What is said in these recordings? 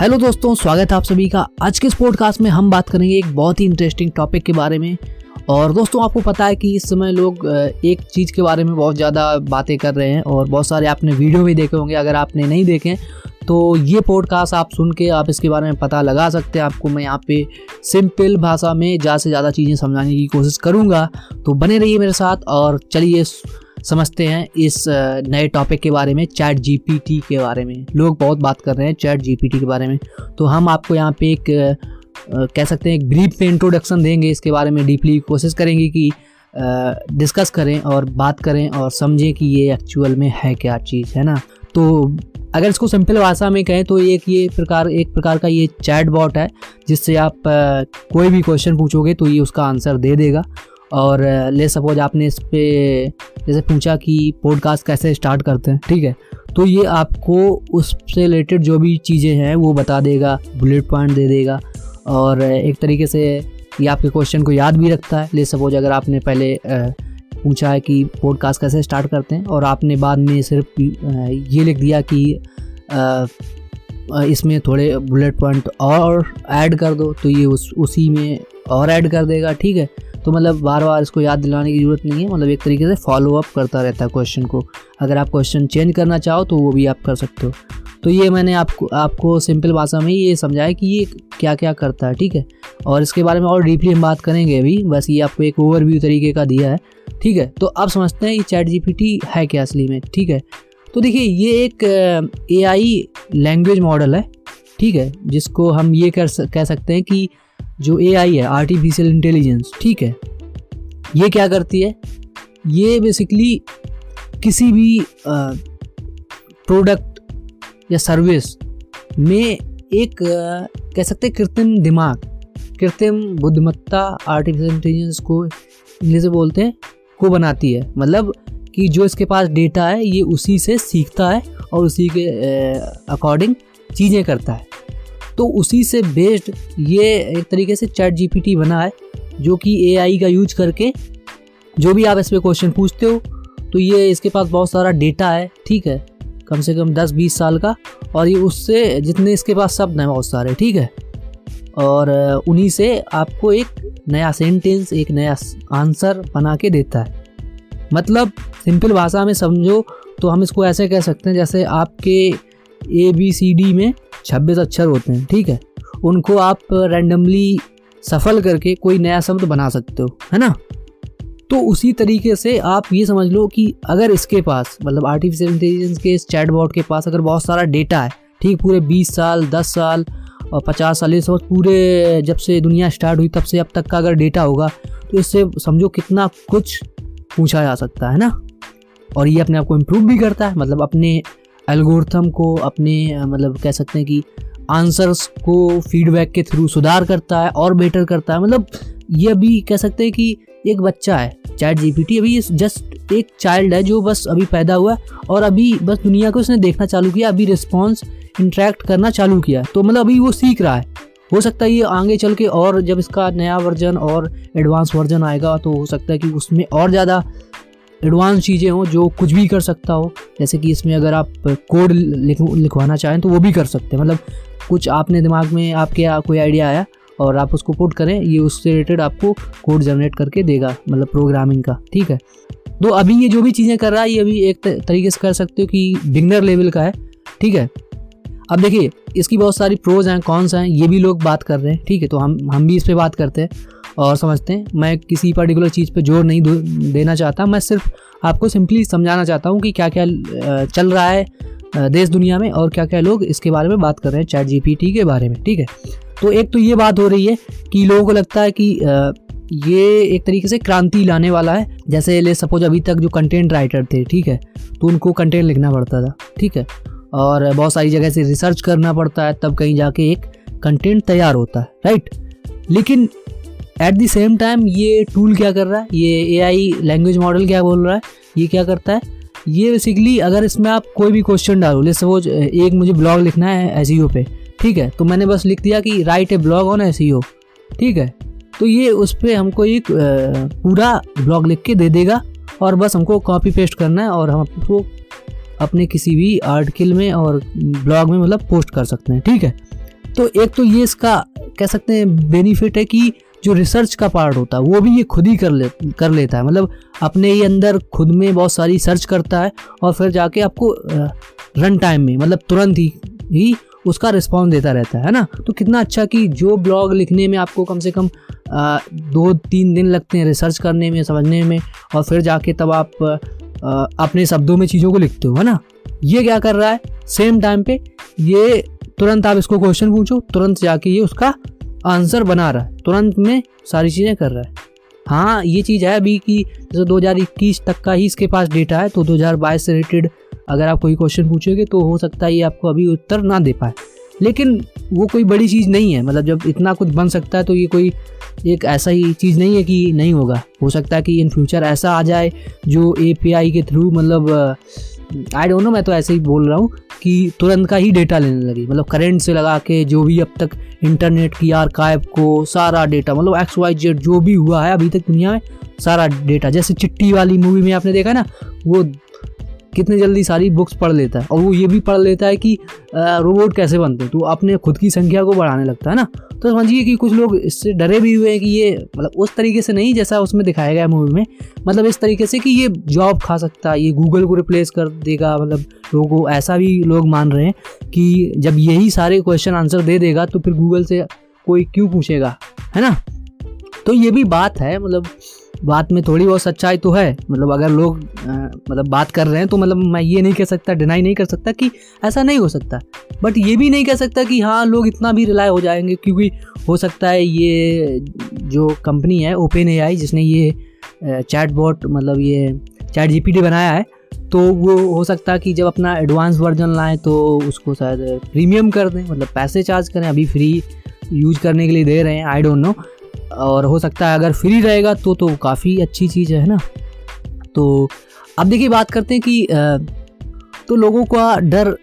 Hello दोस्तों, स्वागत है आप सभी का। आज के इस पॉडकास्ट में हम बात करेंगे एक बहुत ही इंटरेस्टिंग टॉपिक के बारे में। और दोस्तों, आपको पता है कि इस समय लोग एक चीज़ के बारे में बहुत ज़्यादा बातें कर रहे हैं और बहुत सारे आपने वीडियो भी देखे होंगे, अगर आपने नहीं देखे। तो ये पॉडकास्ट आप सुन के आप इसके बारे में पता लगा सकते हैं आपको। मैं यहाँ पे सिंपल भाषा में ज़्यादा से ज़्यादा चीज़ें समझाने की कोशिश करूँगा। तो बने रहिए मेरे साथ और चलिए समझते हैं इस नए टॉपिक के बारे में चैट जीपीटी के बारे में। लोग बहुत बात कर रहे हैं चैट जीपीटी के बारे में। तो हम आपको यहाँ पे एक कह सकते हैं एक ब्रीफ में इंट्रोडक्शन देंगे इसके बारे में डीपली कोशिश करेंगे कि डिस्कस करें और बात करें और समझें कि ये एक्चुअल में है क्या चीज़, है ना? तो अगर इसको सिंपल भाषा में कहें तो एक ये प्रकार, एक प्रकार का ये चैट बॉट है, जिससे आप कोई भी क्वेश्चन पूछोगे तो ये उसका आंसर दे देगा। और ले सपोज़ आपने इस पर जैसे पूछा कि पॉडकास्ट कैसे स्टार्ट करते हैं, ठीक है? तो ये आपको उससे रिलेटेड जो भी चीज़ें हैं, वो बता देगा बुलेट पॉइंट दे देगा। और एक तरीके से ये आपके क्वेश्चन को याद भी रखता है। ले सपोज़ अगर आपने पहले पूछा है कि पॉडकास्ट कैसे स्टार्ट करते हैं, और आपने बाद में सिर्फ़ ये लिख दिया कि इसमें थोड़े बुलेट पॉइंट और ऐड कर दो तो ये उस, उसी में और ऐड कर देगा, ठीक है? तो मतलब बार बार इसको याद दिलाने की ज़रूरत नहीं है मतलब एक तरीके से फॉलो अप करता रहता है क्वेश्चन को। अगर आप क्वेश्चन चेंज करना चाहो तो वो भी आप कर सकते हो। तो ये मैंने आपको आपको सिंपल भाषा में ये समझाया कि ये क्या क्या करता है, ठीक है? और इसके बारे में और डीपली हम बात करेंगे अभी। बस ये आपको एक ओवरव्यू तरीके का दिया है, ठीक है? तो अब समझते हैं ये चैट जीपीटी है क्या असली में, ठीक है? तो देखिए ये एक, ए आई लैंग्वेज मॉडल है, ठीक है? जिसको हम ये कर कह सकते हैं कि जो ए आई है आर्टिफिशियल इंटेलिजेंस ठीक है? ये क्या करती है? ये बेसिकली किसी भी प्रोडक्ट या सर्विस में एक कह सकते हैं कृत्रिम दिमाग, कृत्रिम बुद्धिमत्ता आर्टिफिशियल इंटेलिजेंस को में बोलते हैं, को बनाती है। मतलब कि जो इसके पास डेटा है, ये उसी से सीखता है और उसी के अकॉर्डिंग चीज़ें करता है। तो उसी से बेस्ड ये एक तरीके से चैट जीपीटी बना है, जो कि एआई का यूज़ करके जो भी आप इस पर क्वेश्चन पूछते हो तो ये इसके पास बहुत सारा डेटा है, ठीक है? कम से कम दस बीस साल का, और ये उससे जितने इसके पास शब्द हैं बहुत सारे, ठीक है? और उन्हीं से आपको एक नया सेंटेंस एक नया आंसर बना के देता है। मतलब सिंपल भाषा में समझो तो हम इसको ऐसे कह सकते हैं जैसे आपके ए बी सी डी में छब्बीस अक्षर होते हैं, ठीक है? उनको आप रैंडमली सफल करके कोई नया शब्द बना सकते हो, है ना? तो उसी तरीके से आप ये समझ लो कि अगर इसके पास मतलब आर्टिफिशियल इंटेलिजेंस के इस चैट बॉट के पास अगर बहुत सारा डेटा है, ठीक, पूरे 20 साल 10 साल और 50 साल, ये सब पूरे जब से दुनिया स्टार्ट हुई तब से अब तक का अगर डेटा होगा तो इससे समझो कितना कुछ पूछा जा सकता है ना? और ये अपने आप को इम्प्रूव भी करता है मतलब अपने एल्गोरिथम को अपने मतलब कह सकते हैं कि आंसर्स को फीडबैक के थ्रू सुधार करता है और बेटर करता है। मतलब ये अभी कह सकते हैं कि एक बच्चा है चैट जीपीटी अभी ये जस्ट एक चाइल्ड है जो बस अभी पैदा हुआ है और अभी बस दुनिया को उसने देखना चालू किया, अभी रिस्पॉन्स इंटरेक्ट करना चालू किया तो मतलब अभी वो सीख रहा है। हो सकता है ये आगे चल के और जब इसका नया वर्जन और एडवांस वर्जन आएगा तो हो सकता है कि उसमें और ज़्यादा एडवांस चीज़ें हों, जो कुछ भी कर सकता हो। जैसे कि इसमें अगर आप कोड लिख, लिखवाना चाहें तो वो भी कर सकते हैं। मतलब कुछ आपने दिमाग में, आपके कोई आइडिया आया, और आप उसको पुट करें, ये उससे रिलेटेड आपको कोड जनरेट करके देगा मतलब प्रोग्रामिंग का। ठीक है? तो अभी ये जो भी चीज़ें कर रहा है, ये अभी एक तरीके से कर सकते हो कि बिगनर लेवल का है। ठीक है? अब देखिए, इसकी बहुत सारी प्रोज हैं कौन सा हैं, ये भी लोग बात कर रहे हैं। ठीक है? तो हम हम भी इस पर बात करते हैं। और समझते हैं, मैं किसी पर्टिकुलर चीज़ पे ज़ोर नहीं देना चाहता, मैं सिर्फ़ आपको सिंपली समझाना चाहता हूँ कि क्या क्या चल रहा है देश दुनिया में और क्या क्या लोग इसके बारे में बात कर रहे हैं चैट जीपीटी के बारे में, ठीक है? तो एक तो ये बात हो रही है कि लोगों को लगता है कि ये एक तरीके से क्रांति लाने वाला है, जैसे ले सपोज़ अभी तक जो कंटेंट राइटर थे, ठीक है तो उनको कंटेंट लिखना पड़ता था, ठीक है? और बहुत सारी जगह से रिसर्च करना पड़ता है, तब कहीं जाके एक कंटेंट तैयार होता है राइट लेकिन एट द सेम टाइम ये टूल क्या कर रहा है? ये ए आई लैंग्वेज मॉडल क्या बोल रहा है? ये क्या करता है? ये बेसिकली अगर इसमें आप कोई भी क्वेश्चन डालो ले सपोज़ एक मुझे ब्लॉग लिखना है एसईओ पे, ठीक है? तो मैंने बस लिख दिया कि write a blog on S ठीक है? तो ये उस पर हमको एक पूरा ब्लॉग लिख के दे देगा और बस हमको कॉपी पेस्ट करना है और हम अपने किसी भी आर्टिकल में और ब्लॉग में मतलब पोस्ट कर सकते हैं, ठीक है? तो एक तो ये इसका, कह सकते हैं बेनिफिट है कि जो रिसर्च का पार्ट होता है वो भी ये खुद ही कर ले कर लेता है। मतलब अपने ही अंदर खुद में बहुत सारी सर्च करता है और फिर जाके आपको रन टाइम में मतलब तुरंत ही ही उसका रिस्पॉन्स देता रहता है ना? तो कितना अच्छा कि जो ब्लॉग लिखने में आपको कम से कम आ, दो तीन दिन लगते हैं रिसर्च करने में समझने में और फिर जाके तब आप आ, अपने शब्दों में चीज़ों को लिखते हो है ना? ये क्या कर रहा है? सेम टाइम पे ये तुरंत आप इसको क्वेश्चन पूछो तुरंत जाके ये उसका आंसर बना रहा है। तुरंत में सारी चीज़ें कर रहा है। हाँ ये चीज़ है अभी कि जैसे 2021 तक का ही इसके पास डेटा है तो 2022 से रिलेटेड अगर आप कोई क्वेश्चन पूछोगे तो हो सकता है ये आपको अभी उत्तर ना दे पाए। लेकिन वो कोई बड़ी चीज़ नहीं है। मतलब जब इतना कुछ बन सकता है तो ये कोई एक ऐसा ही चीज़ नहीं है कि नहीं होगा। हो सकता है कि इन फ्यूचर ऐसा आ जाए जो एपीआई के थ्रू मतलब आई डोंट नो मैं तो ऐसे ही बोल रहा हूँ कि तुरंत का ही डेटा लेने लगी। मतलब करेंट से लगा के जो भी अब तक इंटरनेट की आर्काइव को, सारा डेटा मतलब एक्स वाई जेड जो भी हुआ है, अभी तक दुनिया में सारा डेटा जैसे चिट्टी वाली मूवी में आपने देखा ना, वो कितने जल्दी सारी बुक्स पढ़ लेता है। और वो ये भी पढ़ लेता है कि रोबोट कैसे बनते हैं। तो अपने खुद की संख्या को बढ़ाने लगता है ना। तो समझिए कि कुछ लोग इससे डरे भी हुए हैं कि ये मतलब उस तरीके से नहीं जैसा उसमें दिखाया गया मूवी में। मतलब इस तरीके से कि ये जॉब खा सकता है, ये गूगल को रिप्लेस कर देगा मतलब लोगों को ऐसा भी लोग मान रहे हैं कि जब यही सारे क्वेश्चन आंसर दे देगा तो फिर गूगल से कोई क्यों पूछेगा? है ना? तो ये भी बात है मतलब बात में थोड़ी बहुत सच्चाई तो है। मतलब अगर लोग आ, मतलब बात कर रहे हैं तो मतलब मैं ये नहीं कह सकता डिनाई नहीं कर सकता कि ऐसा नहीं हो सकता। बट ये भी नहीं कह सकता कि हाँ लोग इतना भी रिलाय हो जाएँगे क्योंकि हो सकता है ये जो कंपनी है ओपन एआई जिसने ये चैट बॉट मतलब ये चैट जी बनाया है तो वो हो सकता है कि जब अपना एडवांस वर्जन लाएँ तो उसको शायद प्रीमियम कर दें। मतलब पैसे चार्ज करें अभी फ्री यूज़ करने के लिए दे रहे हैं आई डोंट नो और हो सकता है अगर फ्री रहेगा तो तो काफ़ी अच्छी चीज़ है ना? तो अब देखिए बात करते हैं कि तो लोगों का डर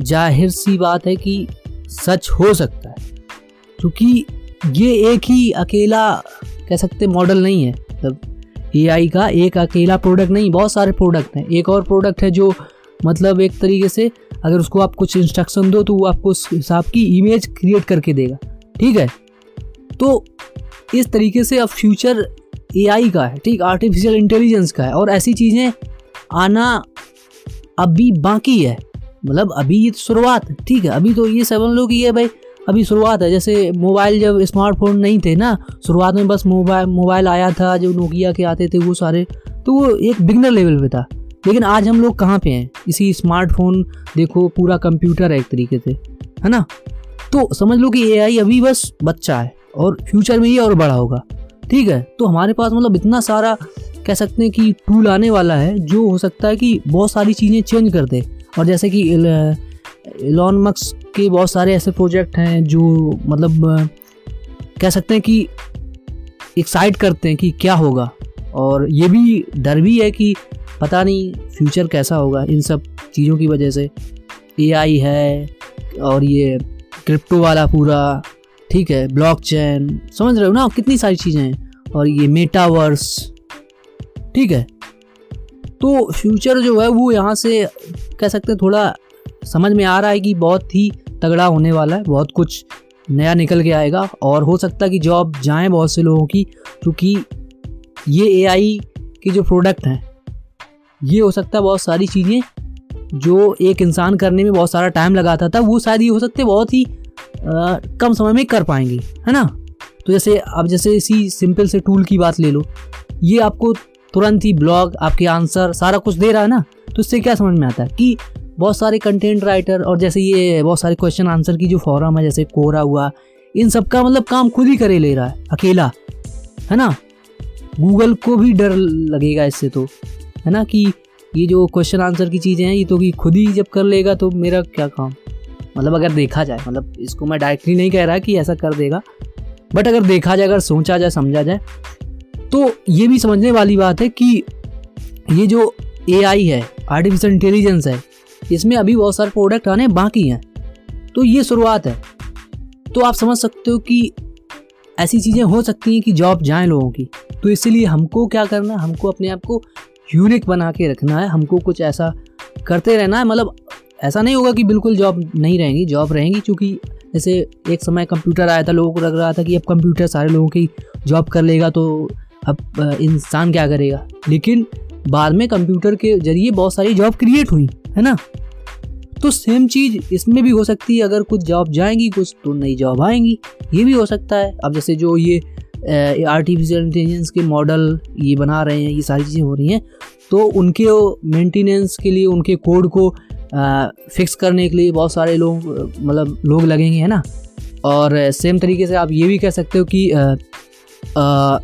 ज़ाहिर सी बात है कि सच हो सकता है। क्योंकि ये एक ही अकेला कह सकते मॉडल नहीं है। मतलब एआई का एक अकेला प्रोडक्ट नहीं, बहुत सारे प्रोडक्ट हैं। एक और प्रोडक्ट है जो मतलब एक तरीके से अगर उसको आप कुछ इंस्ट्रक्शन दो तो वो आपको उस हिसाब की इमेज क्रिएट करके देगा। ठीक है? तो इस तरीके से अब फ्यूचर एआई का है, ठीक? आर्टिफिशियल इंटेलिजेंस का है और ऐसी चीज़ें आना अभी बाकी है। मतलब अभी ये तो शुरुआत ठीक है? अभी तो ये समझ लो कि ये भाई, अभी शुरुआत है। जैसे मोबाइल जब स्मार्टफ़ोन नहीं थे ना, शुरुआत में बस मोबाइल मोबाइल आया था, जो नोकिया के आते थे, वो सारे तो वो एक बिगनर लेवल पे था। लेकिन आज हम लोग कहाँ पे हैं? इसी स्मार्टफ़ोन देखो, पूरा कंप्यूटर है एक तरीके से, है ना? तो समझ लो कि एआई अभी बस बच्चा है। और फ्यूचर में ये और बड़ा होगा। ठीक है? तो हमारे पास मतलब इतना सारा कह सकते हैं कि टूल आने वाला है, जो हो सकता है कि बहुत सारी चीज़ें चेंज कर दे। और जैसे कि लॉन मक्स के बहुत सारे ऐसे प्रोजेक्ट हैं, जो मतलब कह सकते हैं कि एक्साइट करते हैं कि क्या होगा। और ये भी डर भी है कि पता नहीं फ्यूचर कैसा होगा इन सब चीज़ों की वजह से। एआई है और ये क्रिप्टो वाला पूरा ठीक है ब्लॉक चैन समझ रहे हो ना कितनी सारी चीज़ें हैं। और ये मेटावर्स ठीक है। तो फ्यूचर जो है वो यहाँ से कह सकते हैं थोड़ा समझ में आ रहा है कि बहुत ही तगड़ा होने वाला है, बहुत कुछ नया निकल के आएगा। और हो सकता है कि जॉब जाएँ बहुत से लोगों की, क्योंकि ये ए के जो प्रोडक्ट हैं, ये हो सकता है बहुत सारी चीज़ें जो एक इंसान करने में बहुत सारा टाइम लगाता था, वो शायद ये हो सकते बहुत ही कम समय में कर पाएँगे, है ना? तो जैसे, अब जैसे इसी सिंपल से टूल की बात ले लो, ये आपको तुरंत ही ब्लॉग आपके आंसर सारा कुछ दे रहा है ना? तो इससे क्या समझ में आता है कि बहुत सारे कंटेंट राइटर और जैसे ये बहुत सारे क्वेश्चन आंसर की जो फॉरम है, जैसे कोरा हुआ, इन सब का मतलब काम खुद ही करे ले रहा है, अकेला, है ना? गूगल को भी डर लगेगा इससे तो है ना? कि ये जो क्वेश्चन आंसर की चीज़ें हैं, ये तो कि खुद ही जब कर लेगा तो मेरा क्या काम? मतलब अगर देखा जाए मतलब इसको मैं डायरेक्टली नहीं कह रहा कि ऐसा कर देगा बट अगर देखा जाए, अगर सोचा जाए, समझा जाए तो ये भी समझने वाली बात है कि ये जो एआई है आर्टिफिशियल इंटेलिजेंस है, इसमें अभी बहुत सारे प्रोडक्ट आने बाकी हैं। तो ये शुरुआत है। तो आप समझ सकते हो कि ऐसी चीज़ें हो सकती हैं कि जॉब जाए लोगों की। तो इसीलिए हमको क्या करना है, हमको अपने आप को यूनिक बना के रखना है, हमको कुछ ऐसा करते रहना है मतलब ऐसा नहीं होगा कि बिल्कुल जॉब नहीं रहेंगी, जॉब रहेंगी क्योंकि जैसे एक समय कंप्यूटर आया था, लोगों को लग रहा था कि अब कंप्यूटर सारे लोगों की जॉब कर लेगा तो अब इंसान क्या करेगा? लेकिन बाद में कंप्यूटर के ज़रिए बहुत सारी जॉब क्रिएट हुई, है ना? तो सेम चीज़ इसमें भी हो सकती है, अगर कुछ जॉब जाएँगी, कुछ तो नई जॉब आएँगी, ये भी हो सकता है। अब जैसे जो ये आर्टिफिशियल इंटेलिजेंस के मॉडल ये बना रहे हैं, ये सारी चीज़ें हो रही हैं तो उनके मेंटेनेंस के लिए, उनके कोड को फिक्स करने के लिए बहुत सारे लोग मतलब लोग लगेंगे है ना? और सेम तरीके से आप ये भी कह सकते हो कि आ, आ,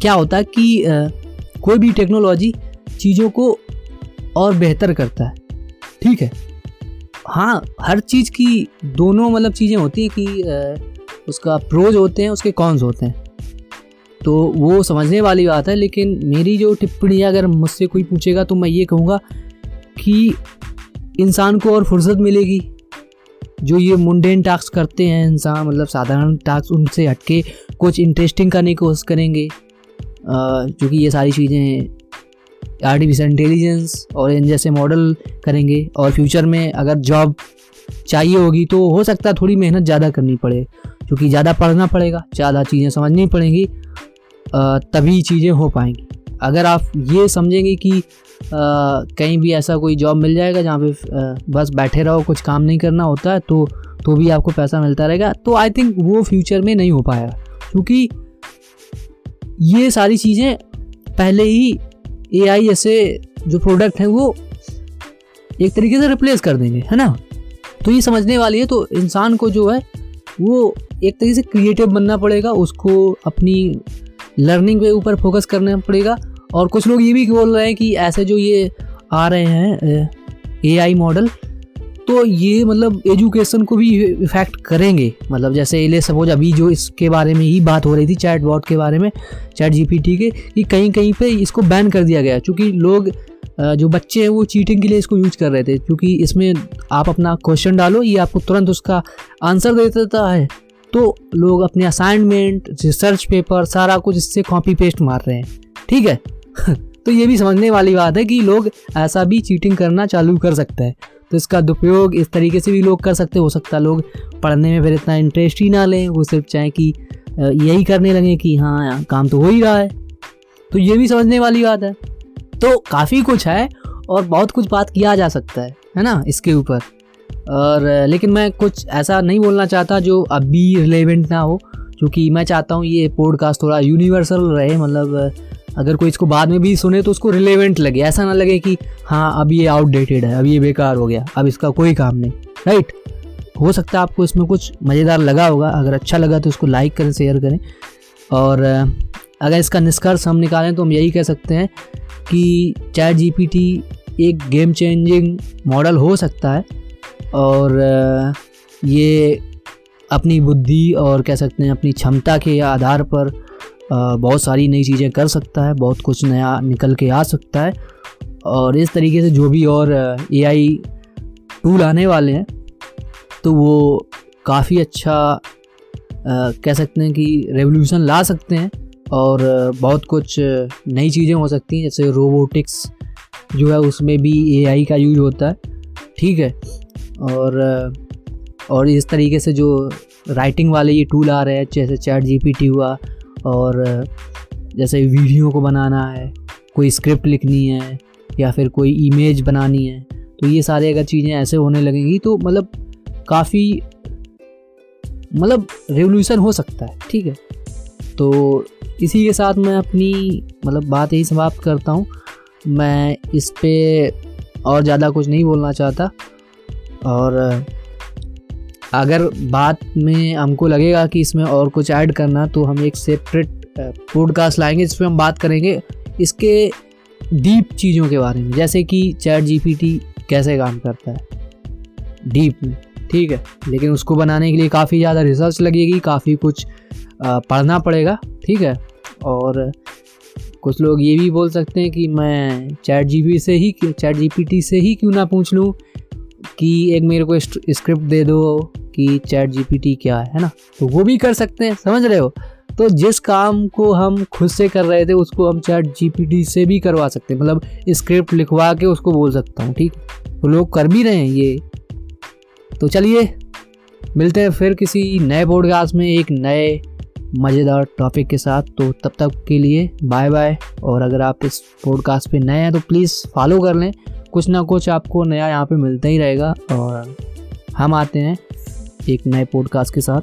क्या होता है कि आ, कोई भी टेक्नोलॉजी चीज़ों को और बेहतर करता है। ठीक है? हाँ हर चीज़ की दोनों मतलब चीज़ें होती हैं कि आ, उसका प्रोज होते हैं उसके कॉन्स होते हैं। तो वो समझने वाली बात है लेकिन मेरी जो टिप्पणी अगर मुझसे कोई पूछेगा तो मैं ये कहूँगा कि इंसान को और फुर्सत मिलेगी। जो ये मुंडेन टास्क करते हैं, इंसान मतलब साधारण टास्क उनसे हटके कुछ इंटरेस्टिंग करने की कोशिश करेंगे। क्योंकि ये सारी चीज़ें आर्टिफिशियल इंटेलिजेंस और इन जैसे मॉडल करेंगे। और फ्यूचर में अगर जॉब चाहिए होगी तो हो सकता है थोड़ी मेहनत ज़्यादा करनी पड़े। क्योंकि ज़्यादा पढ़ना पड़ेगा, ज़्यादा चीज़ें समझनी पड़ेंगी तभी चीज़ें हो पाएँगी। अगर आप ये समझेंगे कि कहीं भी ऐसा कोई जॉब मिल जाएगा जहाँ पे बस बैठे रहो, कुछ काम नहीं करना होता है तो तो भी आपको पैसा मिलता रहेगा। तो आई थिंक वो फ्यूचर में नहीं हो पाएगा क्योंकि ये सारी चीज़ें पहले ही ए आई जैसे जो प्रोडक्ट हैं वो एक तरीके से रिप्लेस कर देंगे, है ना? तो ये समझने वाली है तो इंसान को जो है, वो एक तरीके से क्रिएटिव बनना पड़ेगा, उसको अपनी लर्निंग के ऊपर फोकस करना पड़ेगा और कुछ लोग ये भी बोल रहे हैं कि ऐसे जो ये आ रहे हैं, ए आई मॉडल तो ये मतलब एजुकेशन को भी इफ़ेक्ट करेंगे। मतलब जैसे ले सपोज़ अभी जो इसके बारे में ही बात हो रही थी चैट बॉट के बारे में चैट जीपीटी के, कि कहीं कहीं पे इसको बैन कर दिया गया, क्योंकि लोग जो बच्चे हैं वो चीटिंग के लिए इसको यूज़ कर रहे थे, क्योंकि इसमें आप अपना क्वेश्चन डालो, ये आपको तुरंत उसका आंसर दे देता है। तो लोग अपने असाइनमेंट रिसर्च पेपर सारा कुछ इससे कॉपी पेस्ट मार रहे हैं। ठीक है? तो ये भी समझने वाली बात है कि लोग ऐसा भी चीटिंग करना चालू कर सकते हैं। तो इसका दुरुपयोग इस तरीके से भी लोग कर सकते हो। सकता है लोग पढ़ने में फिर इतना इंटरेस्ट ही ना लें, वो सिर्फ़ चाहे कि यही करने लगे कि हाँ काम तो हो ही रहा है। तो ये भी समझने वाली बात है। तो काफ़ी कुछ है और बहुत कुछ बात किया जा सकता है है ना, इसके ऊपर। और, लेकिन मैं कुछ ऐसा नहीं बोलना चाहता जो अभी रिलेवेंट ना हो, क्योंकि मैं चाहता हूँ ये पॉडकास्ट थोड़ा यूनिवर्सल रहे मतलब अगर कोई इसको बाद में भी सुने तो उसको रिलेवेंट लगे। ऐसा ना लगे कि हाँ अब ये आउटडेटेड है, अब ये बेकार हो गया, अब इसका कोई काम नहीं। राइट हो सकता है आपको इसमें कुछ मज़ेदार लगा होगा। अगर अच्छा लगा तो उसको लाइक करें शेयर करें। और अगर इसका निष्कर्ष हम निकालें तो हम यही कह सकते हैं कि चैट जीपीटी एक गेम चेंजिंग मॉडल हो सकता है। और ये अपनी बुद्धि और कह सकते हैं अपनी क्षमता के आधार पर बहुत सारी नई चीज़ें कर सकता है, बहुत कुछ नया निकल के आ सकता है। और इस तरीके से जो भी और ए आई टूल आने वाले हैं तो वो काफ़ी अच्छा कह सकते हैं कि रेवोल्यूशन ला सकते हैं। और बहुत कुछ नई चीज़ें हो सकती हैं, जैसे रोबोटिक्स जो है, उसमें भी एआई का यूज़ होता है। ठीक है? और और इस तरीके से जो राइटिंग वाले ये टूल आ रहे हैं, जैसे चैट जीपीटी हुआ और जैसे वीडियो को बनाना है, कोई स्क्रिप्ट लिखनी है, या फिर कोई इमेज बनानी है तो ये सारे अगर चीज़ें ऐसे होने लगेंगी तो मतलब काफ़ी मतलब रेवोल्यूशन हो सकता है, ठीक है? तो इसी के साथ मैं अपनी मतलब बात यही समाप्त करता हूँ। मैं इस पर और ज़्यादा कुछ नहीं बोलना चाहता और अगर बात में हमको लगेगा कि इसमें और कुछ ऐड करना तो हम एक सेपरेट पॉडकास्ट लाएँगे, जिसमें हम बात करेंगे इसके डीप चीज़ों के बारे में। जैसे कि चैट जीपीटी कैसे काम करता है। डीप में, ठीक है? लेकिन उसको बनाने के लिए काफ़ी ज़्यादा रिसर्च लगेगी, काफ़ी कुछ पढ़ना पड़ेगा, ठीक है? और कुछ लोग ये भी बोल सकते हैं कि मैं चैट जीपी से ही चैट जीपीटी से ही क्यों ना पूछ लूँ? कि एक मेरे को स्क्रिप्ट दे दो कि चैट जीपीटी क्या है ना? तो वो भी कर सकते हैं, समझ रहे हो? तो जिस काम को हम खुद से कर रहे थे, उसको हम चैट जीपीटी से भी करवा सकते हैं। मतलब स्क्रिप्ट लिखवा के उसको बोल सकता हूँ, ठीक? तो लोग कर भी रहे हैं ये। तो चलिए, मिलते हैं फिर किसी नए पॉडकास्ट में एक नए मज़ेदार टॉपिक के साथ। तो तब तक के लिए बाय बाय और अगर आप इस पॉडकास्ट पे नए हैं तो प्लीज़ फॉलो कर लें। कुछ ना कुछ आपको नया यहाँ पे मिलता ही रहेगा और हम आते हैं एक नए पॉडकास्ट के साथ।